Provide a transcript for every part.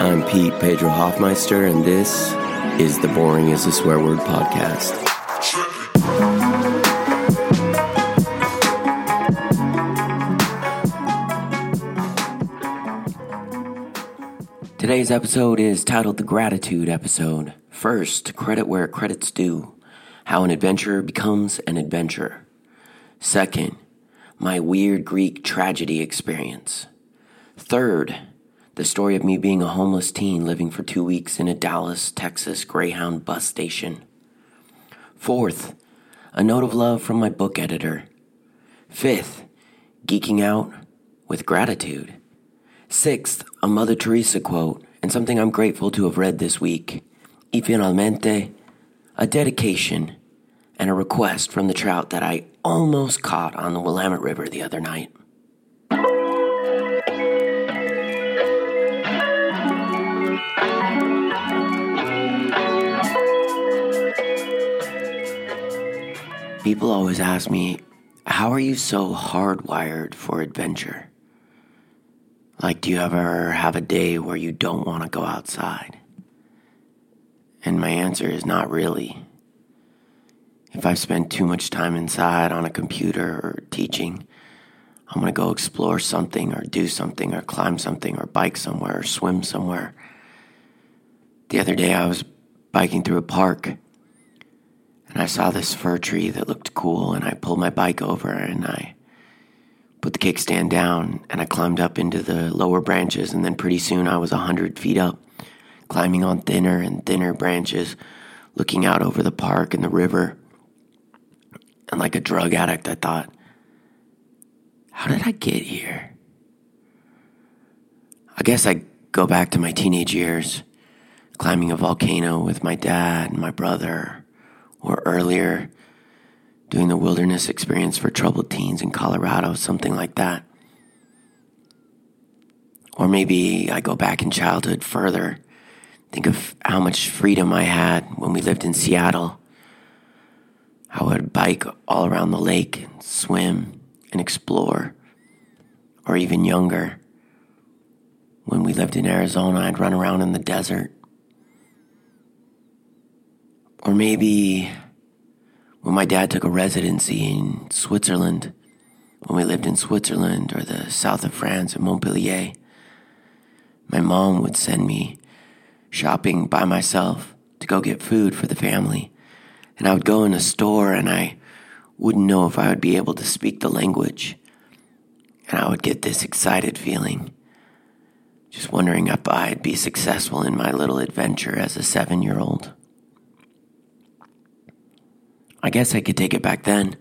I'm Pete Pedro Hoffmeister, and this is the Boring is a Swear Word podcast. Today's episode is titled The Gratitude Episode. First, credit where credit's due. How an adventurer becomes an adventurer. Second, my weird Greek tragedy experience. Third, the story of me being a homeless teen living for two weeks in a Dallas, Texas Greyhound bus station. Fourth, a note of love from my book editor. Fifth, geeking out with gratitude. Sixth, a Mother Teresa quote and something I'm grateful to have read this week. Y finalmente, a dedication and a request from the trout that I almost caught on the Willamette River the other night. People always ask me, How are you so hardwired for adventure? Like, do you ever have a day where you don't want to go outside? And my answer is not really. If I've spent too much time inside on a computer or teaching, I'm going to go explore something or do something or climb something or bike somewhere or swim somewhere. The other day I was biking through a park and I saw this fir tree that looked cool and I pulled my bike over and I put the kickstand down and I climbed up into the lower branches and then pretty soon I was a hundred feet up, climbing on thinner and thinner branches, looking out over the park and the river. And like a drug addict, I thought, how did I get here? I guess I go back to my teenage years, climbing a volcano with my dad and my brother, or earlier, doing the wilderness experience for troubled teens in Colorado, something like that. Or maybe I go back in childhood further, think of how much freedom I had when we lived in Seattle I would bike all around the lake, and swim, and explore. Or even younger, when we lived in Arizona, I'd run around in the desert. Or maybe when my dad took a residency in Switzerland, when we lived in Switzerland or the south of France in Montpellier, my mom would send me shopping by myself to go get food for the family and I would go in a store and I wouldn't know if I would be able to speak the language. And I would get this excited feeling, just wondering if I'd be successful in my little adventure as a seven year old. I guess I could take it back then.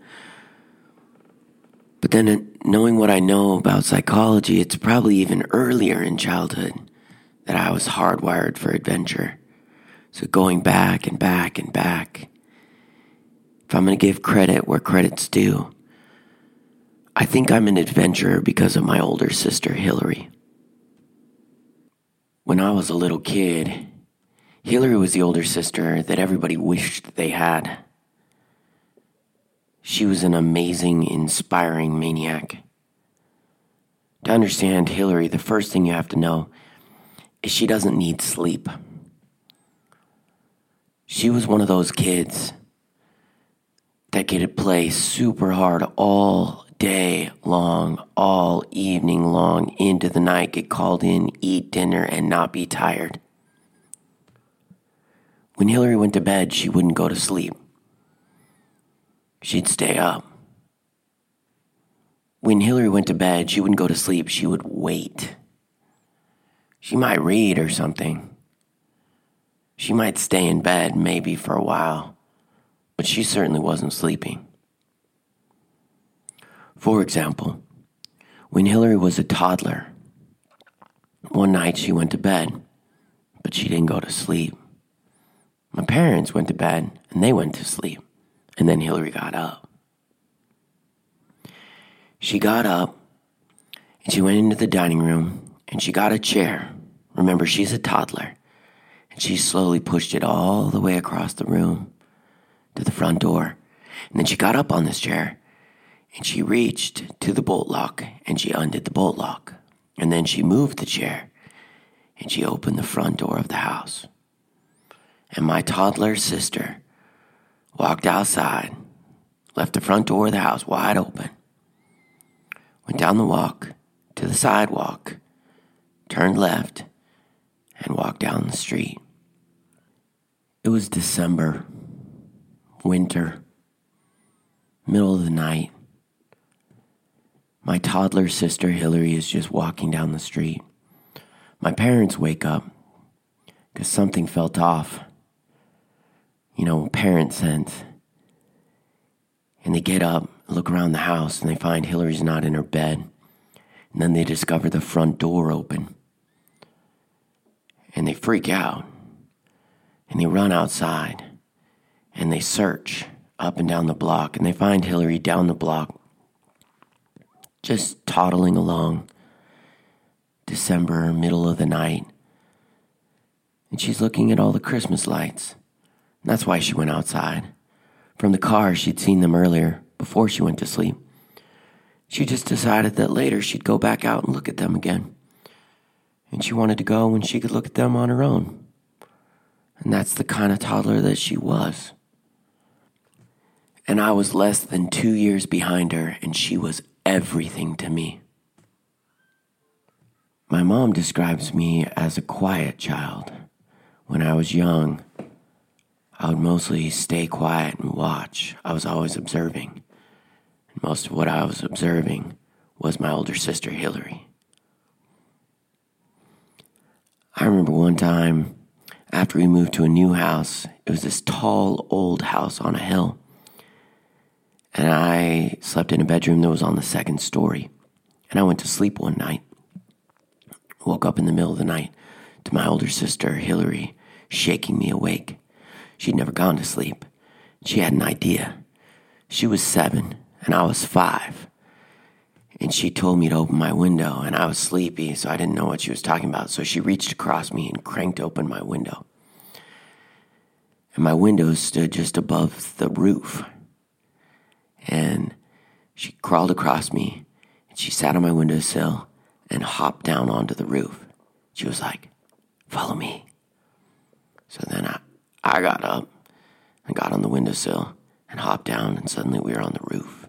But then, uh, knowing what I know about psychology, it's probably even earlier in childhood that I was hardwired for adventure. So going back and back and back, if I'm going to give credit where credit's due, I think I'm an adventurer because of my older sister, Hillary. When I was a little kid, Hillary was the older sister that everybody wished they had. She was an amazing, inspiring maniac. To understand Hillary, the first thing you have to know is she doesn't need sleep. She was one of those kids that could play super hard all day long, all evening long, into the night, get called in, eat dinner, and not be tired. When Hillary went to bed, she wouldn't go to sleep. She'd stay up. When Hillary went to bed, she wouldn't go to sleep, she would wait. She might read or something. She might stay in bed maybe for a while but she certainly wasn't sleeping. For example, when Hillary was a toddler, one night she went to bed, but she didn't go to sleep. My parents went to bed and they went to sleep, and then Hillary got up. She got up and she went into the dining room and she got a chair. Remember, she's a toddler. And she slowly pushed it all the way across the room to the front door. And then she got up on this chair and she reached to the bolt lock and she undid the bolt lock. And then she moved the chair and she opened the front door of the house. And my toddler sister walked outside, left the front door of the house wide open, went down the walk to the sidewalk, turned left, and walked down the street. It was December, winter, middle of the night. My toddler sister Hillary is just walking down the street. My parents wake up because something felt off. You know, parent sense. And they get up, look around the house, and they find Hillary's not in her bed. And then they discover the front door open. And they freak out. And they run outside. And they search up and down the block. And they find Hillary down the block, just toddling along December, middle of the night. And she's looking at all the Christmas lights. That's why she went outside. From the car, she'd seen them earlier, before she went to sleep. She just decided that later she'd go back out and look at them again. And she wanted to go when she could look at them on her own. And that's the kind of toddler that she was. And I was less than two years behind her, and she was everything to me. My mom describes me as a quiet child. When I was young, I would mostly stay quiet and watch. I was always observing. And most of what I was observing was my older sister, Hillary. I remember one time after we moved to a new house, it was this tall, old house on a hill. And I slept in a bedroom that was on the second story. And I went to sleep one night woke up in the middle of the night to my older sister, Hillary, shaking me awake. She'd never gone to sleep. She had an idea. She was seven, and I was five. And she told me to open my window, and I was sleepy, so I didn't know what she was talking about. So she reached across me and cranked open my window. And my window stood just above the roof. And she crawled across me, and she sat on my windowsill, and hopped down onto the roof. She was like, Follow me. So then I, I got up and got on the windowsill and hopped down, and suddenly we were on the roof.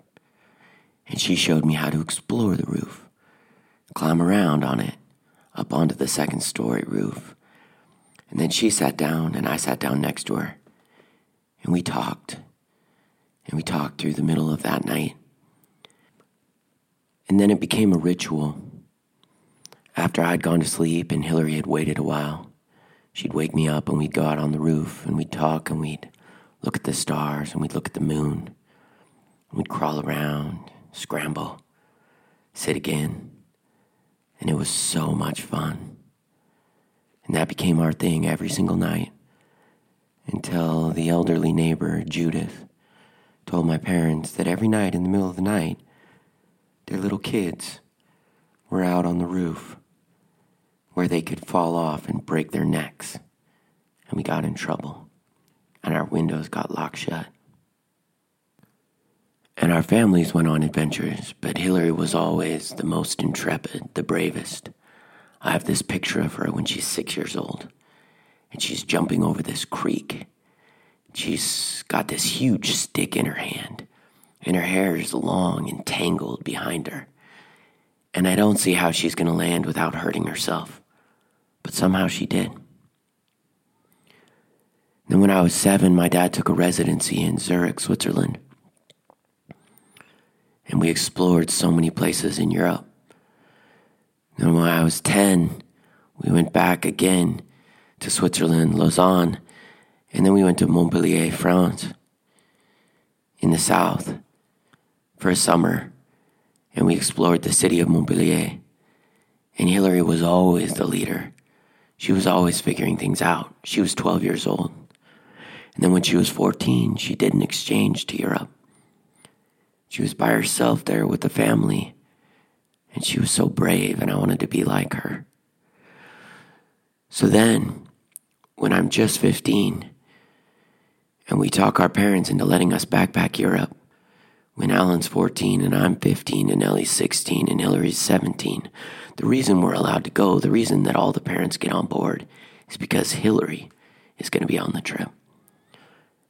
And she showed me how to explore the roof, climb around on it, up onto the second story roof. And then she sat down, and I sat down next to her. And we talked. And we talked through the middle of that night. And then it became a ritual after I'd gone to sleep and Hillary had waited a while, she'd wake me up and we'd go out on the roof and we'd talk and we'd look at the stars and we'd look at the moon. And we'd crawl around, scramble, sit again. And it was so much fun. And that became our thing every single night until the elderly neighbor, Judith, told my parents that every night in the middle of the night, their little kids were out on the roof where they could fall off and break their necks. And we got in trouble, and our windows got locked shut. And our families went on adventures, but Hillary was always the most intrepid, the bravest. I have this picture of her when she's six years old, and she's jumping over this creek. She's got this huge stick in her hand, and her hair is long and tangled behind her. And I don't see how she's going to land without hurting herself but somehow she did. Then, when I was seven, my dad took a residency in Zurich, Switzerland. And we explored so many places in Europe. Then, when I was 10, we went back again to Switzerland, Lausanne, and then we went to Montpellier, France, in the south, for a summer. And we explored the city of Montpellier. And Hillary was always the leader. She was always figuring things out. She was 12 years old. And then when she was 14, she did an exchange to Europe. She was by herself there with the family. And she was so brave, and I wanted to be like her. So then, when I'm just 15, and we talk our parents into letting us backpack Europe, When Alan's 14 and I'm 15 and Ellie's 16 and Hillary's 17, the reason we're allowed to go, the reason that all the parents get on board, is because Hillary is going to be on the trip.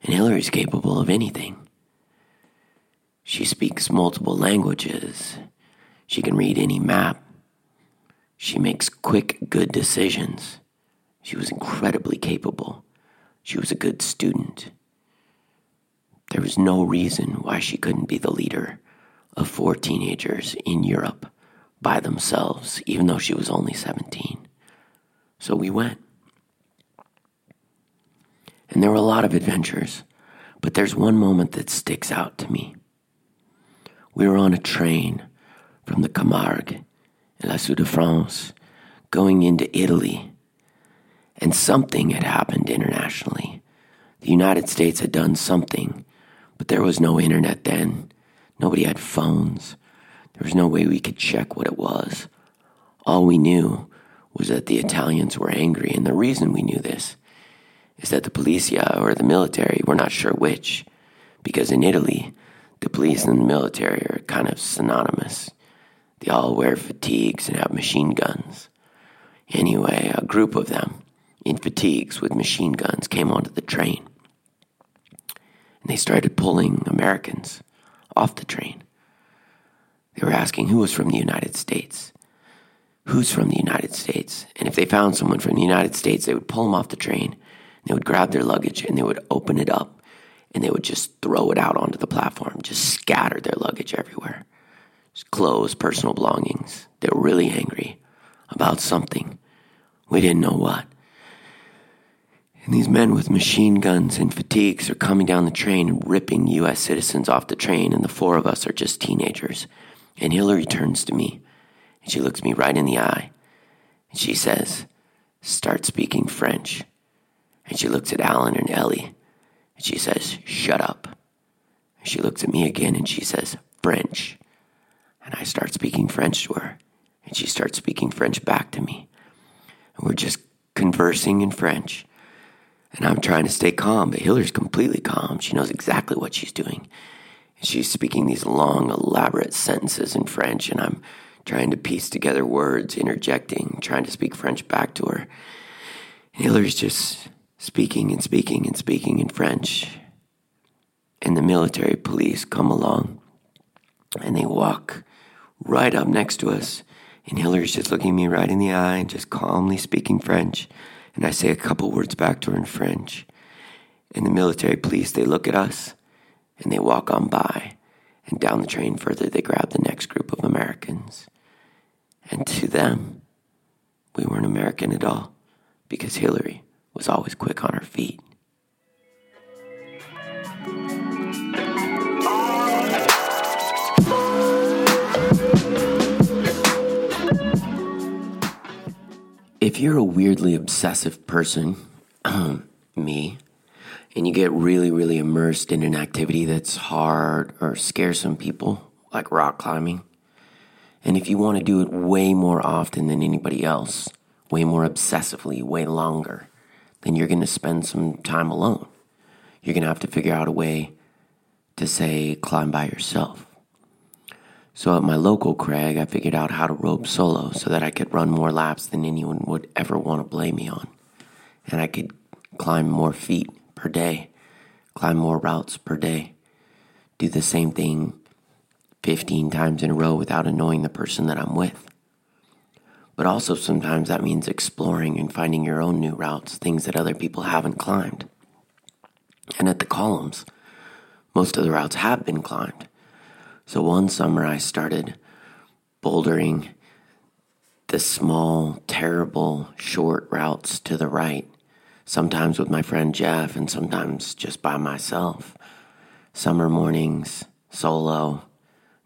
And Hillary's capable of anything. She speaks multiple languages. She can read any map. She makes quick, good decisions. She was incredibly capable. She was a good student. There was no reason why she couldn't be the leader of four teenagers in Europe by themselves, even though she was only 17. So we went. And there were a lot of adventures, but there's one moment that sticks out to me. We were on a train from the Camargue in La Sud de France going into Italy, and something had happened internationally. The United States had done something, but there was no internet then. Nobody had phones. There was no way we could check what it was. All we knew was that the Italians were angry, and the reason we knew this is that the policia or the military, we're not sure which, because in Italy, the police and the military are kind of synonymous. They all wear fatigues and have machine guns. Anyway, a group of them in fatigues with machine guns came onto the train. And they started pulling Americans off the train. They were asking who was from the United States. Who's from the United States? And if they found someone from the United States, they would pull them off the train. They would grab their luggage and they would open it up and they would just throw it out onto the platform, just scatter their luggage everywhere. Just clothes, personal belongings. They were really angry about something. We didn't know what. And these men with machine guns and fatigues are coming down the train and ripping U.S. citizens off the train, and the four of us are just teenagers. And Hillary turns to me, and she looks me right in the eye, and she says, Start speaking French. And she looks at Alan and Ellie, and she says, Shut up. And she looks at me again and she says, French. And I start speaking French to her. And she starts speaking French back to me. And we're just conversing in French. And I'm trying to stay calm, but Hillary's completely calm. She knows exactly what she's doing. She's speaking these long, elaborate sentences in French, and I'm trying to piece together words, interjecting, trying to speak French back to her. And Hillary's just speaking and speaking and speaking in French. And the military police come along and they walk right up next to us. And Hillary's just looking me right in the eye and just calmly speaking French. And I say a couple words back to her in French. And the military police, they look at us and they walk on by. And down the train further, they grab the next group of Americans. And to them, we weren't American at all because Hillary was always quick on her feet. If you're a weirdly obsessive person, um, me, and you get really, really immersed in an activity that's hard or scares some people, like rock climbing, and if you want to do it way more often than anybody else, way more obsessively, way longer, then you're going to spend some time alone. You're going to have to figure out a way to say climb by yourself. So at my local crag, I figured out how to rope solo so that I could run more laps than anyone would ever want to blame me on. And I could climb more feet per day, climb more routes per day, do the same thing 15 times in a row without annoying the person that I'm with. But also, sometimes that means exploring and finding your own new routes, things that other people haven't climbed. And at the columns, most of the routes have been climbed. So one summer I started bouldering the small, terrible, short routes to the right, sometimes with my friend Jeff and sometimes just by myself. Summer mornings, solo,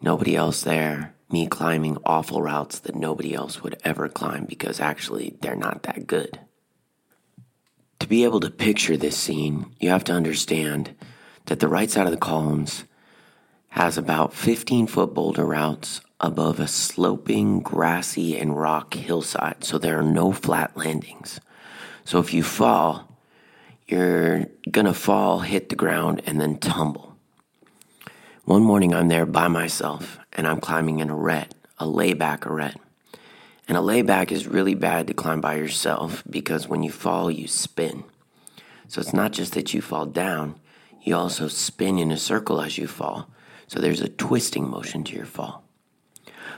nobody else there me climbing awful routes that nobody else would ever climb because actually they're not that good. To be able to picture this scene, you have to understand that the right side of the columns has about 15 foot boulder routes above a sloping, grassy, and rock hillside, so there are no flat landings. So if you fall, you're gonna fall, hit the ground, and then tumble. One morning I'm there by myself and I'm climbing an arete, a layback arete. And a layback is really bad to climb by yourself because when you fall, you spin. So it's not just that you fall down, you also spin in a circle as you fall. So there's a twisting motion to your fall.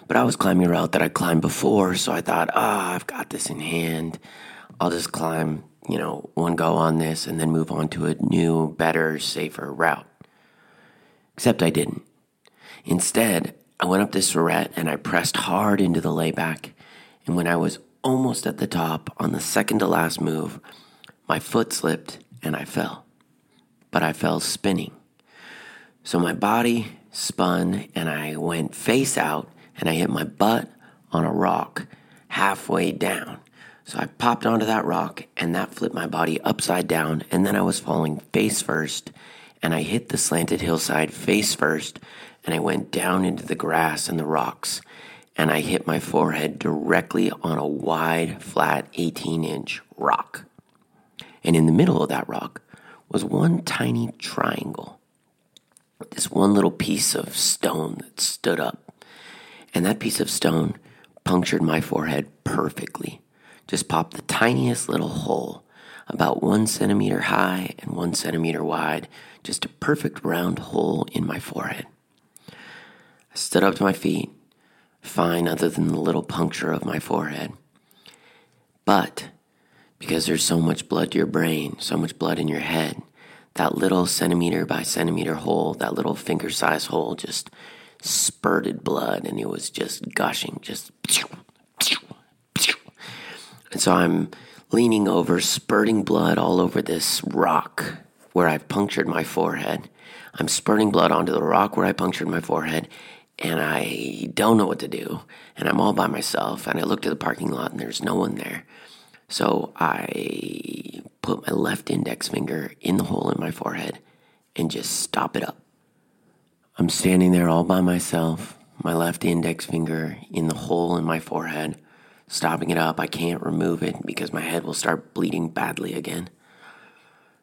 But I was climbing a route that I climbed before, so I thought, ah, oh, I've got this in hand. I'll just climb, you know, one go on this and then move on to a new, better, safer route. Except I didn't. Instead, I went up this arete and I pressed hard into the layback. And when I was almost at the top on the second to last move, my foot slipped and I fell. But I fell spinning. So my body spun and I went face out and I hit my butt on a rock halfway down. So I popped onto that rock and that flipped my body upside down. And then I was falling face first and I hit the slanted hillside face first and I went down into the grass and the rocks and I hit my forehead directly on a wide, flat 18 inch rock. And in the middle of that rock was one tiny triangle, this one little piece of stone that stood up. And that piece of stone punctured my forehead perfectly. Just popped the tiniest little hole, about one centimeter high and one centimeter wide, just a perfect round hole in my forehead. I stood up to my feet fine other than the little puncture of my forehead. But because there's so much blood to your brain, so much blood in your head, that little centimeter by centimeter hole, that little finger size hole just spurted blood and it was just gushing, just. And so I'm leaning over, spurting blood all over this rock where I've punctured my forehead. I'm spurting blood onto the rock where I punctured my forehead, and I don't know what to do. And I'm all by myself. And I look to the parking lot and there's no one there. So I put my left index finger in the hole in my forehead and just stop it up. I'm standing there all by myself, my left index finger in the hole in my forehead, stopping it up. I can't remove it because my head will start bleeding badly again.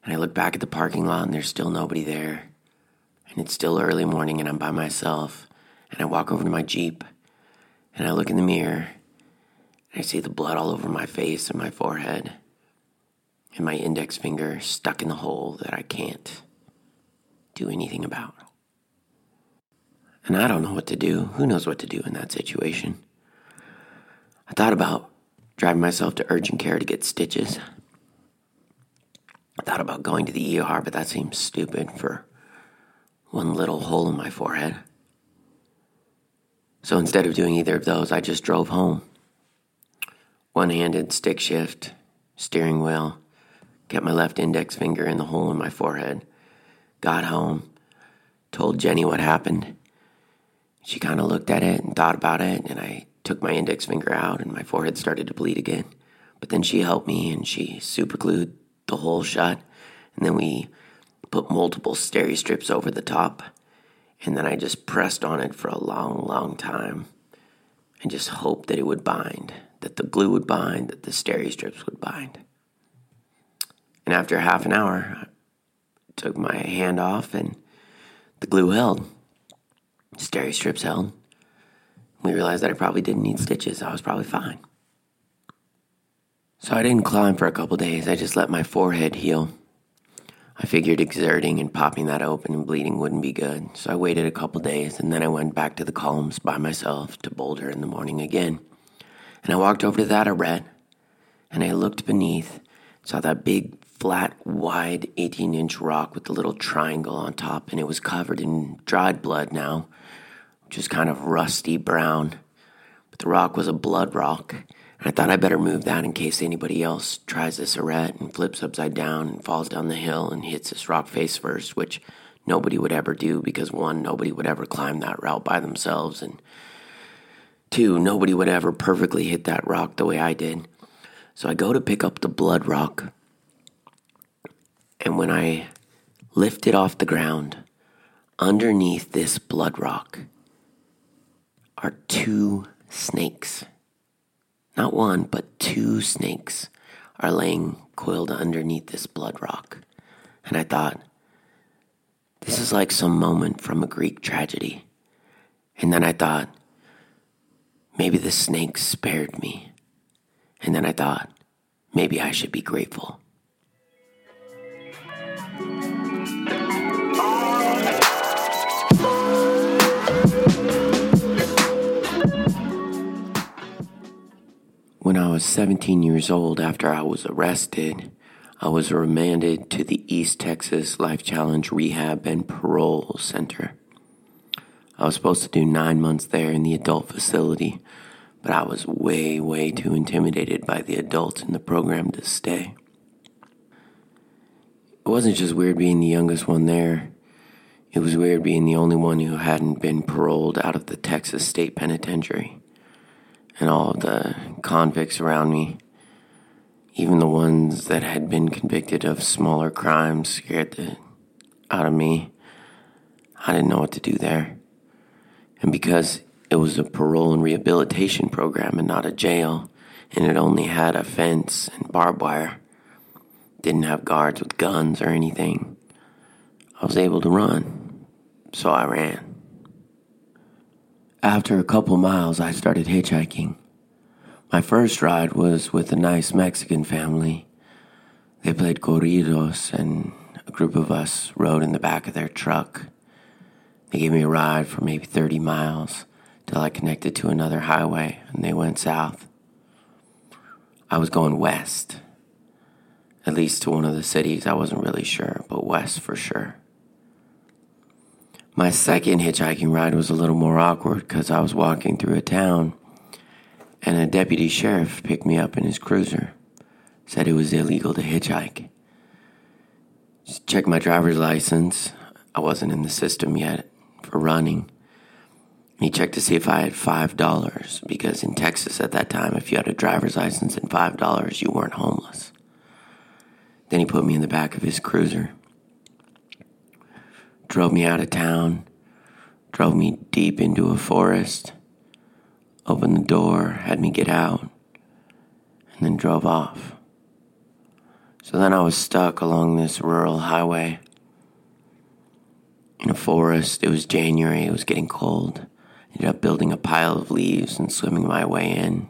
And I look back at the parking lot and there's still nobody there. And it's still early morning and I'm by myself. And I walk over to my Jeep and I look in the mirror I see the blood all over my face and my forehead and my index finger stuck in the hole that I can't do anything about. And I don't know what to do. Who knows what to do in that situation? I thought about driving myself to urgent care to get stitches. I thought about going to the ER, but that seems stupid for one little hole in my forehead. So instead of doing either of those, I just drove home. One handed stick shift, steering wheel, kept my left index finger in the hole in my forehead. Got home, told Jenny what happened. She kind of looked at it and thought about it, and I took my index finger out, and my forehead started to bleed again. But then she helped me and she superglued the hole shut, and then we put multiple steri strips over the top and then I just pressed on it for a long, long time and just hoped that it would bind, that the glue would bind, that the steri strips would bind. And after half an hour, I took my hand off and the glue held. Steri strips held. We realized that I probably didn't need stitches. I was probably fine. So I didn't climb for a couple days. I just let my forehead heal. I figured exerting and popping that open and bleeding wouldn't be good, so I waited a couple days and then I went back to the columns by myself to Boulder in the morning again. And I walked over to that arete and I looked beneath, saw that big, flat, wide 18 inch rock with the little triangle on top, and it was covered in dried blood now, which was kind of rusty brown. But the rock was a blood rock, and I thought I better move that in case anybody else tries this arete and flips upside down and falls down the hill and hits this rock face first, which nobody would ever do because one, nobody would ever climb that route by themselves, and two, nobody would ever perfectly hit that rock the way I did. So I go to pick up the blood rock, and when I lift it off the ground, underneath this blood rock are two snakes. Not one, but two snakes are laying coiled underneath this blood rock. And I thought, this is like some moment from a Greek tragedy. And then I thought, maybe the snake spared me. And then I thought, maybe I should be grateful. When I was 17 years old, after I was arrested, I was remanded to the East Texas Life Challenge Rehab and Parole Center. I was supposed to do nine months there in the adult facility, but I was way, way too intimidated by the adults in the program to stay. It wasn't just weird being the youngest one there, it was weird being the only one who hadn't been paroled out of the Texas State Penitentiary. And all the convicts around me, even the ones that had been convicted of smaller crimes, scared the out of me. I didn't know what to do there. And because it was a parole and rehabilitation program and not a jail, and it only had a fence and barbed wire, didn't have guards with guns or anything, I was able to run so I ran. After a couple miles, I started hitchhiking. My first ride was with a nice Mexican family. They played corridos, and a group of us rode in the back of their truck. They gave me a ride for maybe 30 miles till I connected to another highway and they went south. I was going west, at least to one of the cities. I wasn't really sure, but west for sure. My second hitchhiking ride was a little more awkward because I was walking through a town and a deputy sheriff picked me up in his cruiser. Said it was illegal to hitchhike. Just checked my driver's license. I wasn't in the system yet running. He checked to see if I had $5 because in Texas at that time, if you had a driver's license and $5, you weren't homeless. Then he put me in the back of his cruiser drove me out of town, drove me deep into a forest, opened the door, had me get out, and then drove off. So then I was stuck along this rural highway in a forest. It was January, it was getting cold. I Ended up building a pile of leaves and swimming my way in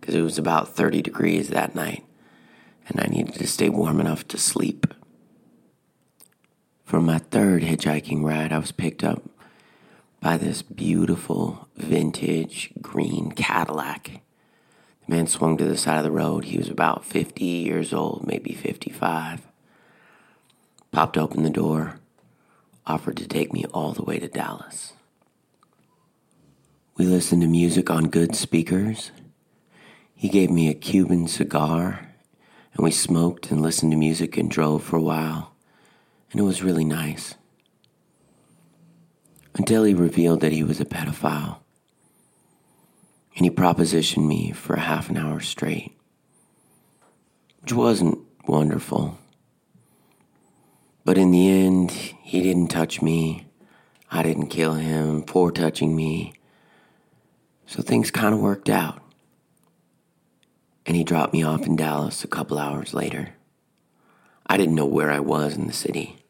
because it was about 30 degrees that night, and I needed to stay warm enough to sleep. For my third hitchhiking ride, I was picked up by this beautiful vintage green Cadillac. The man swung to the side of the road. He was about 50 years old, maybe 55. Popped open the door, offered to take me all the way to Dallas. We listened to music on good speakers. He gave me a Cuban cigar, and we smoked and listened to music and drove for a while and it was really nice. Until he revealed that he was a pedophile, and he propositioned me for a half an hour straight, which wasn't wonderful. But in the end, he didn't touch me. I didn't kill him for touching me. So things kind of worked out. And he dropped me off in Dallas a couple hours later. I didn't know where I was in the city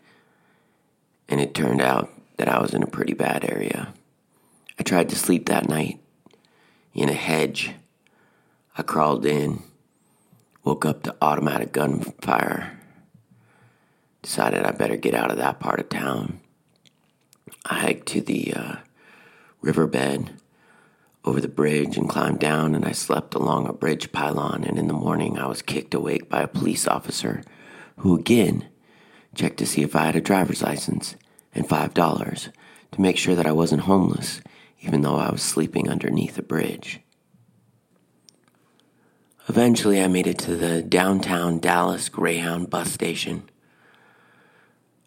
and it turned out that I was in a pretty bad area. I tried to sleep that night in a hedge. I crawled in, woke up to automatic gunfire, decided I better get out of that part of town. I hiked to the uh, riverbed over the bridge and climbed down, and I slept along a bridge pylon. And in the morning, I was kicked awake by a police officer who again checked to see if I had a driver's license and $5 to make sure that I wasn't homeless, even though I was sleeping underneath a bridge. Eventually, I made it to the downtown Dallas Greyhound bus station.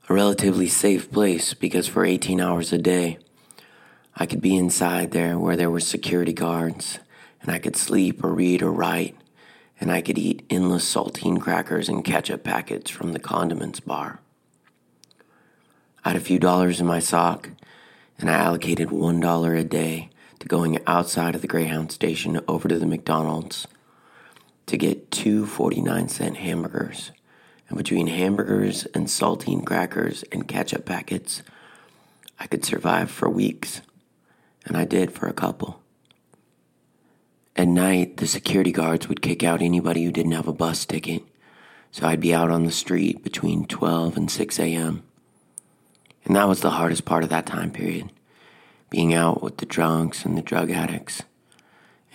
A relatively safe place because for 18 hours a day, I could be inside there where there were security guards, and I could sleep or read or write, and I could eat endless saltine crackers and ketchup packets from the condiments bar. I had a few dollars in my sock, and I allocated $1 a day to going outside of the Greyhound station over to the McDonald's to get two 49 cent hamburgers And between hamburgers and saltine crackers and ketchup packets, I could survive for weeks. And I did for a couple. At night, the security guards would kick out anybody who didn't have a bus ticket, so I'd be out on the street between 12 and 6 a.m. And that was the hardest part of that time period being out with the drunks and the drug addicts,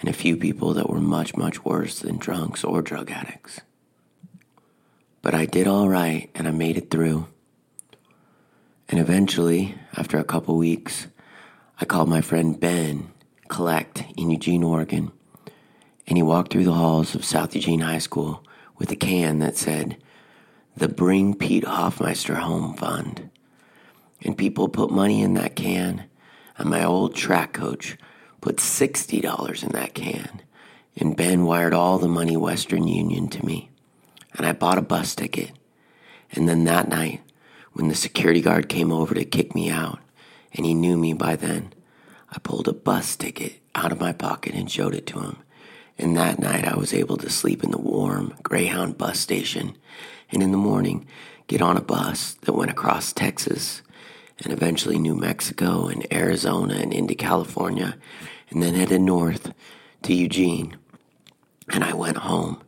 and a few people that were much, much worse than drunks or drug addicts. But I did all right and I made it through. And eventually, after a couple weeks, I called my friend Ben collect in Eugene, Oregon, and he walked through the halls of South Eugene High School with a can that said, the Bring Pete Hoffmeister Home Fund. And people put money in that can, and my old track coach put $60 in that can. And Ben wired all the money Western Union to me. And I bought a bus ticket. And then that night, when the security guard came over to kick me out, and he knew me by then, I pulled a bus ticket out of my pocket and showed it to him. And that night I was able to sleep in the warm Greyhound bus station and in the morning get on a bus that went across Texas and eventually New Mexico and Arizona and into California and then headed north to Eugene. And I went home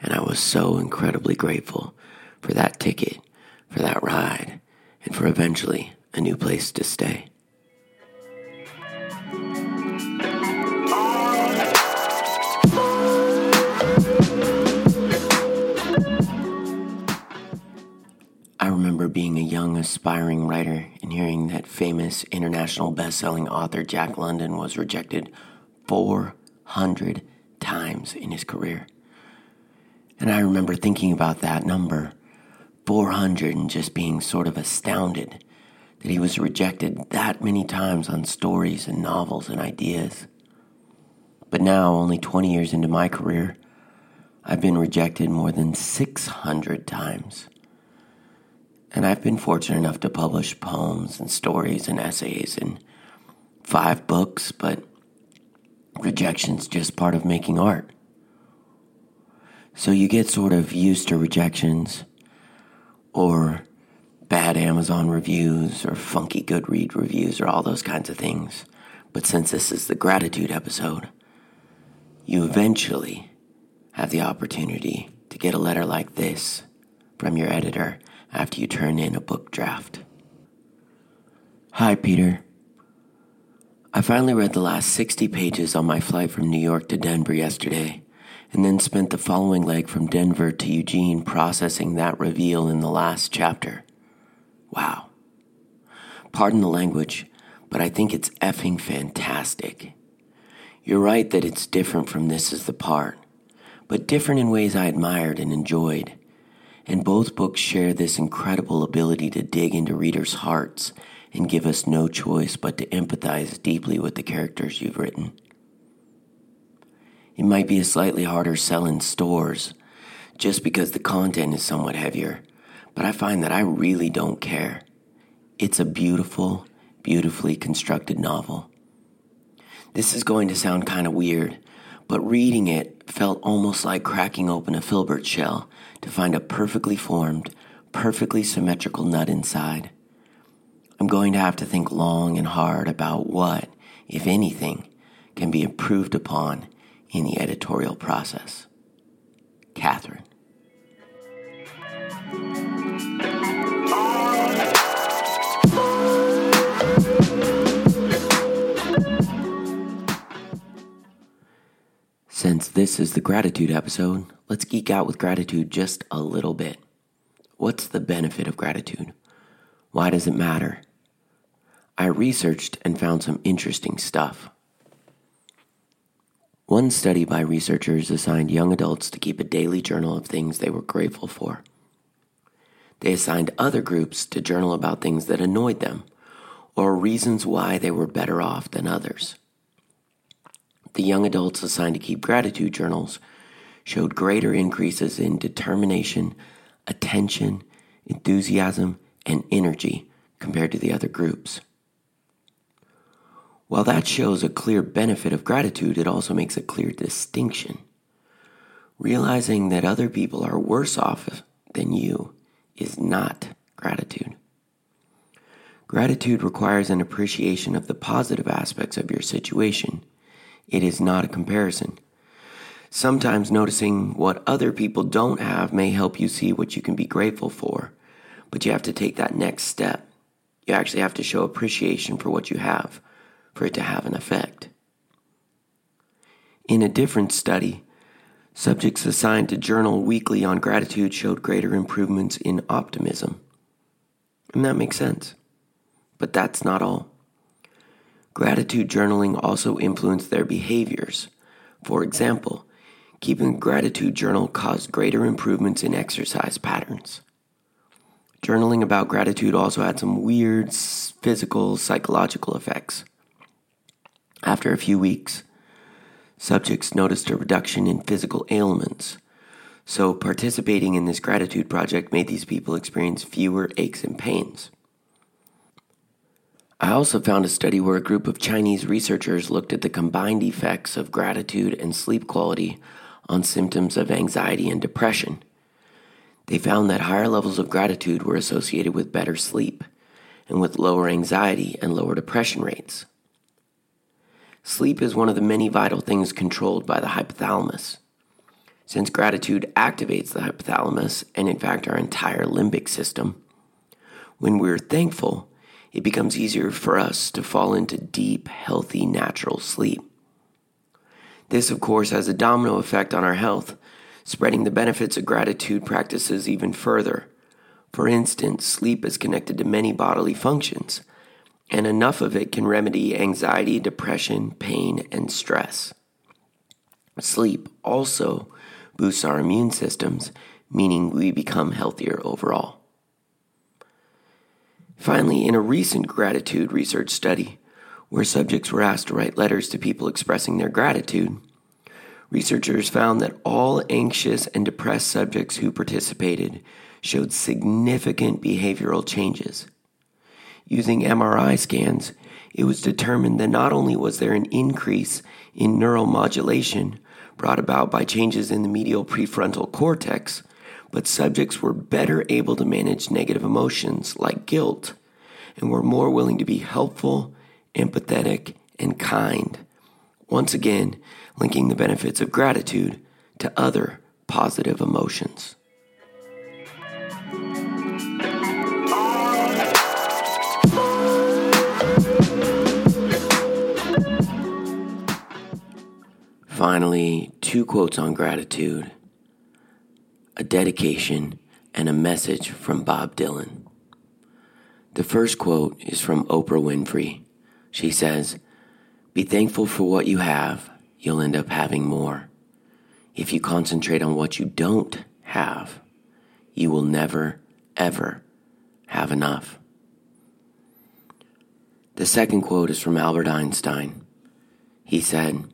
and I was so incredibly grateful for that ticket, for that ride, and for eventually a new place to stay. I remember being a young, aspiring writer and hearing that famous international best-selling author Jack London was rejected 400 times in his career. And I remember thinking about that number, 400, and just being sort of astounded that he was rejected that many times on stories and novels and ideas. But now, only 20 years into my career, I've been rejected more than 600 times. And I've been fortunate enough to publish poems and stories and essays in five books, but rejection's just part of making art. So you get sort of used to rejections or bad Amazon reviews or funky Goodread reviews or all those kinds of things. But since this is the gratitude episode, you eventually have the opportunity to get a letter like this from your editor after you turn in a book draft. Hi, Peter. I finally read the last 60 pages on my flight from New York to Denver yesterday, and then spent the following leg from Denver to Eugene processing that reveal in the last chapter. Wow. Pardon the language, but I think it's effing fantastic. You're right that it's different from This Is the Part, but different in ways I admired and enjoyed. And both books share this incredible ability to dig into readers' hearts and give us no choice but to empathize deeply with the characters you've written. It might be a slightly harder sell in stores just because the content is somewhat heavier, but I find that I really don't care. It's a beautiful, beautifully constructed novel. This is going to sound kind of weird, but reading it felt almost like cracking open a filbert shell to find a perfectly formed, perfectly symmetrical nut inside. I'm going to have to think long and hard about what, if anything, can be improved upon in the editorial process. Catherine. Since this is the gratitude episode, let's geek out with gratitude just a little bit. What's the benefit of gratitude? Why does it matter? I researched and found some interesting stuff. One study by researchers assigned young adults to keep a daily journal of things they were grateful for. They assigned other groups to journal about things that annoyed them or reasons why they were better off than others. The young adults assigned to keep gratitude journals showed greater increases in determination, attention, enthusiasm, and energy compared to the other groups. While that shows a clear benefit of gratitude, it also makes a clear distinction. Realizing that other people are worse off than you is not gratitude. Gratitude requires an appreciation of the positive aspects of your situation. It is not a comparison. Sometimes noticing what other people don't have may help you see what you can be grateful for, but you have to take that next step. You actually have to show appreciation for what you have for it to have an effect. In a different study, subjects assigned to journal weekly on gratitude showed greater improvements in optimism. And that makes sense. But that's not all. Gratitude journaling also influenced their behaviors. For example, keeping a gratitude journal caused greater improvements in exercise patterns. Journaling about gratitude also had some weird physical, psychological effects. After a few weeks, subjects noticed a reduction in physical ailments. So, participating in this gratitude project made these people experience fewer aches and pains. I also found a study where a group of Chinese researchers looked at the combined effects of gratitude and sleep quality on symptoms of anxiety and depression. They found that higher levels of gratitude were associated with better sleep and with lower anxiety and lower depression rates. Sleep is one of the many vital things controlled by the hypothalamus. Since gratitude activates the hypothalamus and, in fact, our entire limbic system, when we're thankful, it becomes easier for us to fall into deep, healthy, natural sleep. This, of course, has a domino effect on our health, spreading the benefits of gratitude practices even further. For instance, sleep is connected to many bodily functions, and enough of it can remedy anxiety, depression, pain, and stress. Sleep also boosts our immune systems, meaning we become healthier overall. Finally, in a recent gratitude research study, where subjects were asked to write letters to people expressing their gratitude, researchers found that all anxious and depressed subjects who participated showed significant behavioral changes. Using MRI scans, it was determined that not only was there an increase in neuromodulation brought about by changes in the medial prefrontal cortex, but subjects were better able to manage negative emotions like guilt and were more willing to be helpful, empathetic, and kind. Once again, linking the benefits of gratitude to other positive emotions. Finally, two quotes on gratitude a dedication and a message from Bob Dylan. The first quote is from Oprah Winfrey. She says, Be thankful for what you have, you'll end up having more. If you concentrate on what you don't have, you will never, ever have enough. The second quote is from Albert Einstein. He said,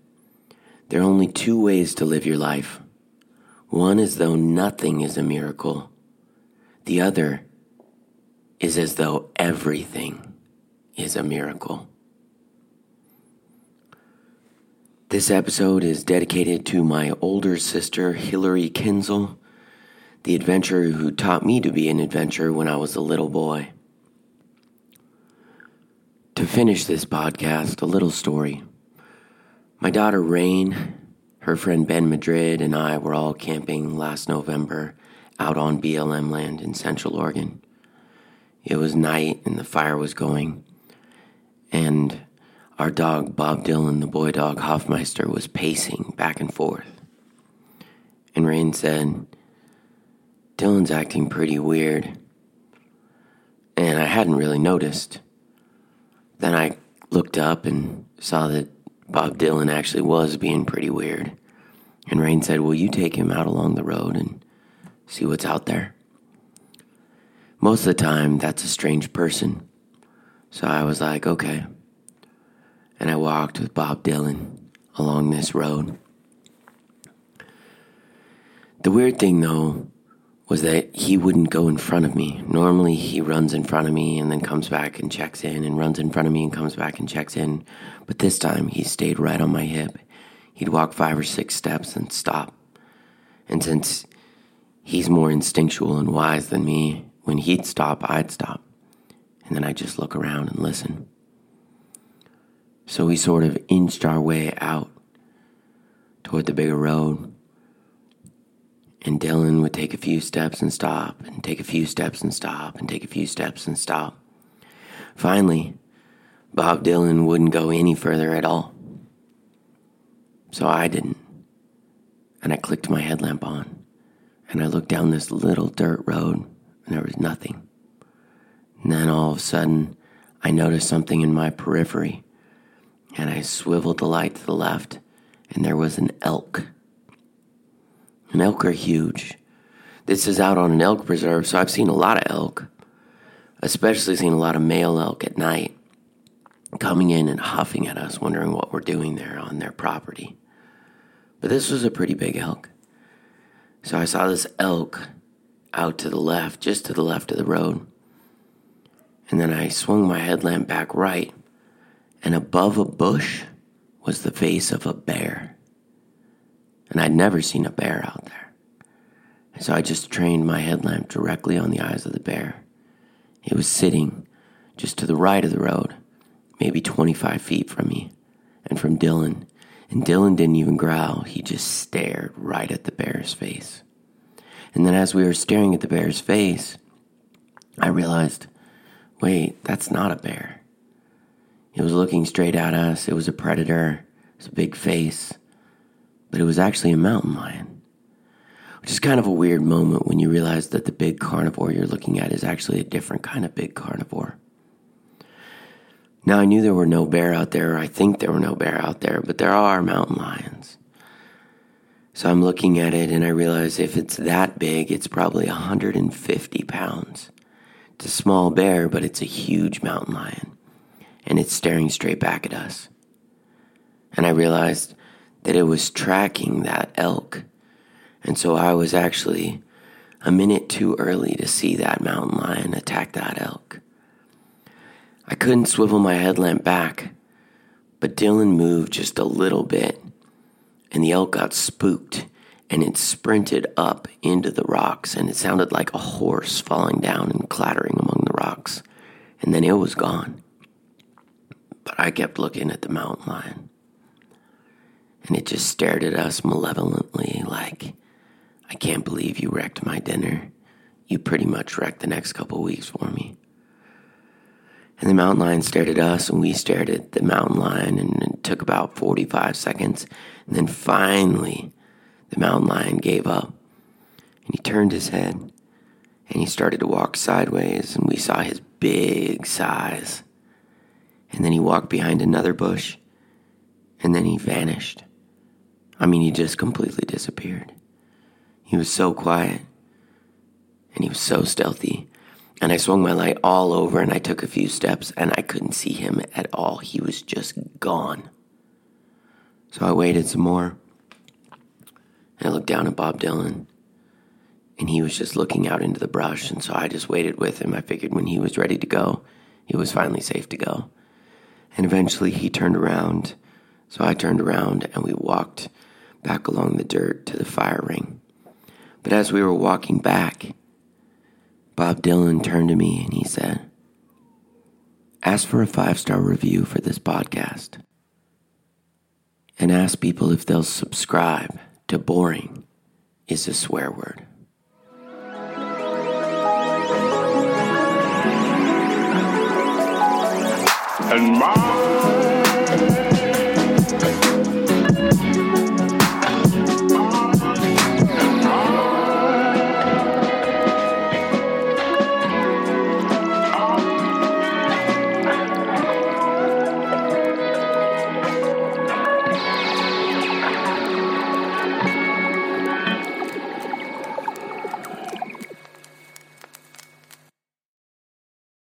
there are only two ways to live your life. One is though nothing is a miracle. The other is as though everything is a miracle. This episode is dedicated to my older sister, Hillary Kinzel, the adventurer who taught me to be an adventurer when I was a little boy. To finish this podcast, a little story. My daughter Rain, her friend Ben Madrid, and I were all camping last November out on BLM land in Central Oregon. It was night and the fire was going, and our dog Bob Dylan, the boy dog Hoffmeister, was pacing back and forth. And Rain said, Dylan's acting pretty weird. And I hadn't really noticed. Then I looked up and saw that Bob Dylan actually was being pretty weird. And Rain said, Will you take him out along the road and see what's out there? Most of the time, that's a strange person. So I was like, Okay. And I walked with Bob Dylan along this road. The weird thing, though, was that he wouldn't go in front of me. Normally, he runs in front of me and then comes back and checks in, and runs in front of me and comes back and checks in. But this time, he stayed right on my hip. He'd walk five or six steps and stop. And since He's more instinctual and wise than me. When he'd stop, I'd stop. And then I'd just look around and listen. So we sort of inched our way out toward the bigger road. And Dylan would take a few steps and stop, and take a few steps and stop, and take a few steps and stop. Finally, Bob Dylan wouldn't go any further at all. So I didn't. And I clicked my headlamp on, and I looked down this little dirt road, and there was nothing. And then all of a sudden, I noticed something in my periphery, and I swiveled the light to the left, and there was an elk. And elk are huge. This is out on an elk preserve, so I've seen a lot of elk, especially seen a lot of male elk at night coming in and huffing at us, wondering what we're doing there on their property. But this was a pretty big elk. So I saw this elk out to the left, just to the left of the road. And then I swung my headlamp back right, and above a bush was the face of a bear. And I'd never seen a bear out there. And so I just trained my headlamp directly on the eyes of the bear. It was sitting just to the right of the road, maybe 25 feet from me and from Dylan. And Dylan didn't even growl, he just stared right at the bear's face. And then as we were staring at the bear's face, I realized wait, that's not a bear. It was looking straight at us. It was a predator. It was a big face. But it was actually a mountain lion. Which is kind of a weird moment when you realize that the big carnivore you're looking at is actually a different kind of big carnivore. Now, I knew there were no bear out there, I think there were no bear out there, but there are mountain lions. So I'm looking at it and I realize if it's that big, it's probably 150 pounds. It's a small bear, but it's a huge mountain lion and it's staring straight back at us. And I realized that it was tracking that elk. And so I was actually a minute too early to see that mountain lion attack that elk. I couldn't swivel my headlamp back, but Dylan moved just a little bit, and the elk got spooked and it sprinted up into the rocks, and it sounded like a horse falling down and clattering among the rocks, and then it was gone. But I kept looking at the mountain lion. And it just stared at us malevolently, like, I can't believe you wrecked my dinner. You pretty much wrecked the next couple weeks for me. And the mountain lion stared at us, and we stared at the mountain lion, and it took about 45 seconds. And then finally, the mountain lion gave up, and he turned his head, and he started to walk sideways, and we saw his big size and then he walked behind another bush, and then he vanished. I mean, he just completely disappeared. He was so quiet, and he was so stealthy. And I swung my light all over, and I took a few steps, and I couldn't see him at all. He was just gone. So I waited some more, and I looked down at Bob Dylan, and he was just looking out into the brush. And so I just waited with him. I figured when he was ready to go, he was finally safe to go. And eventually he turned around. So I turned around and we walked back along the dirt to the fire ring. But as we were walking back, Bob Dylan turned to me and he said, Ask for a five star review for this podcast. And ask people if they'll subscribe to Boring is a swear word. and my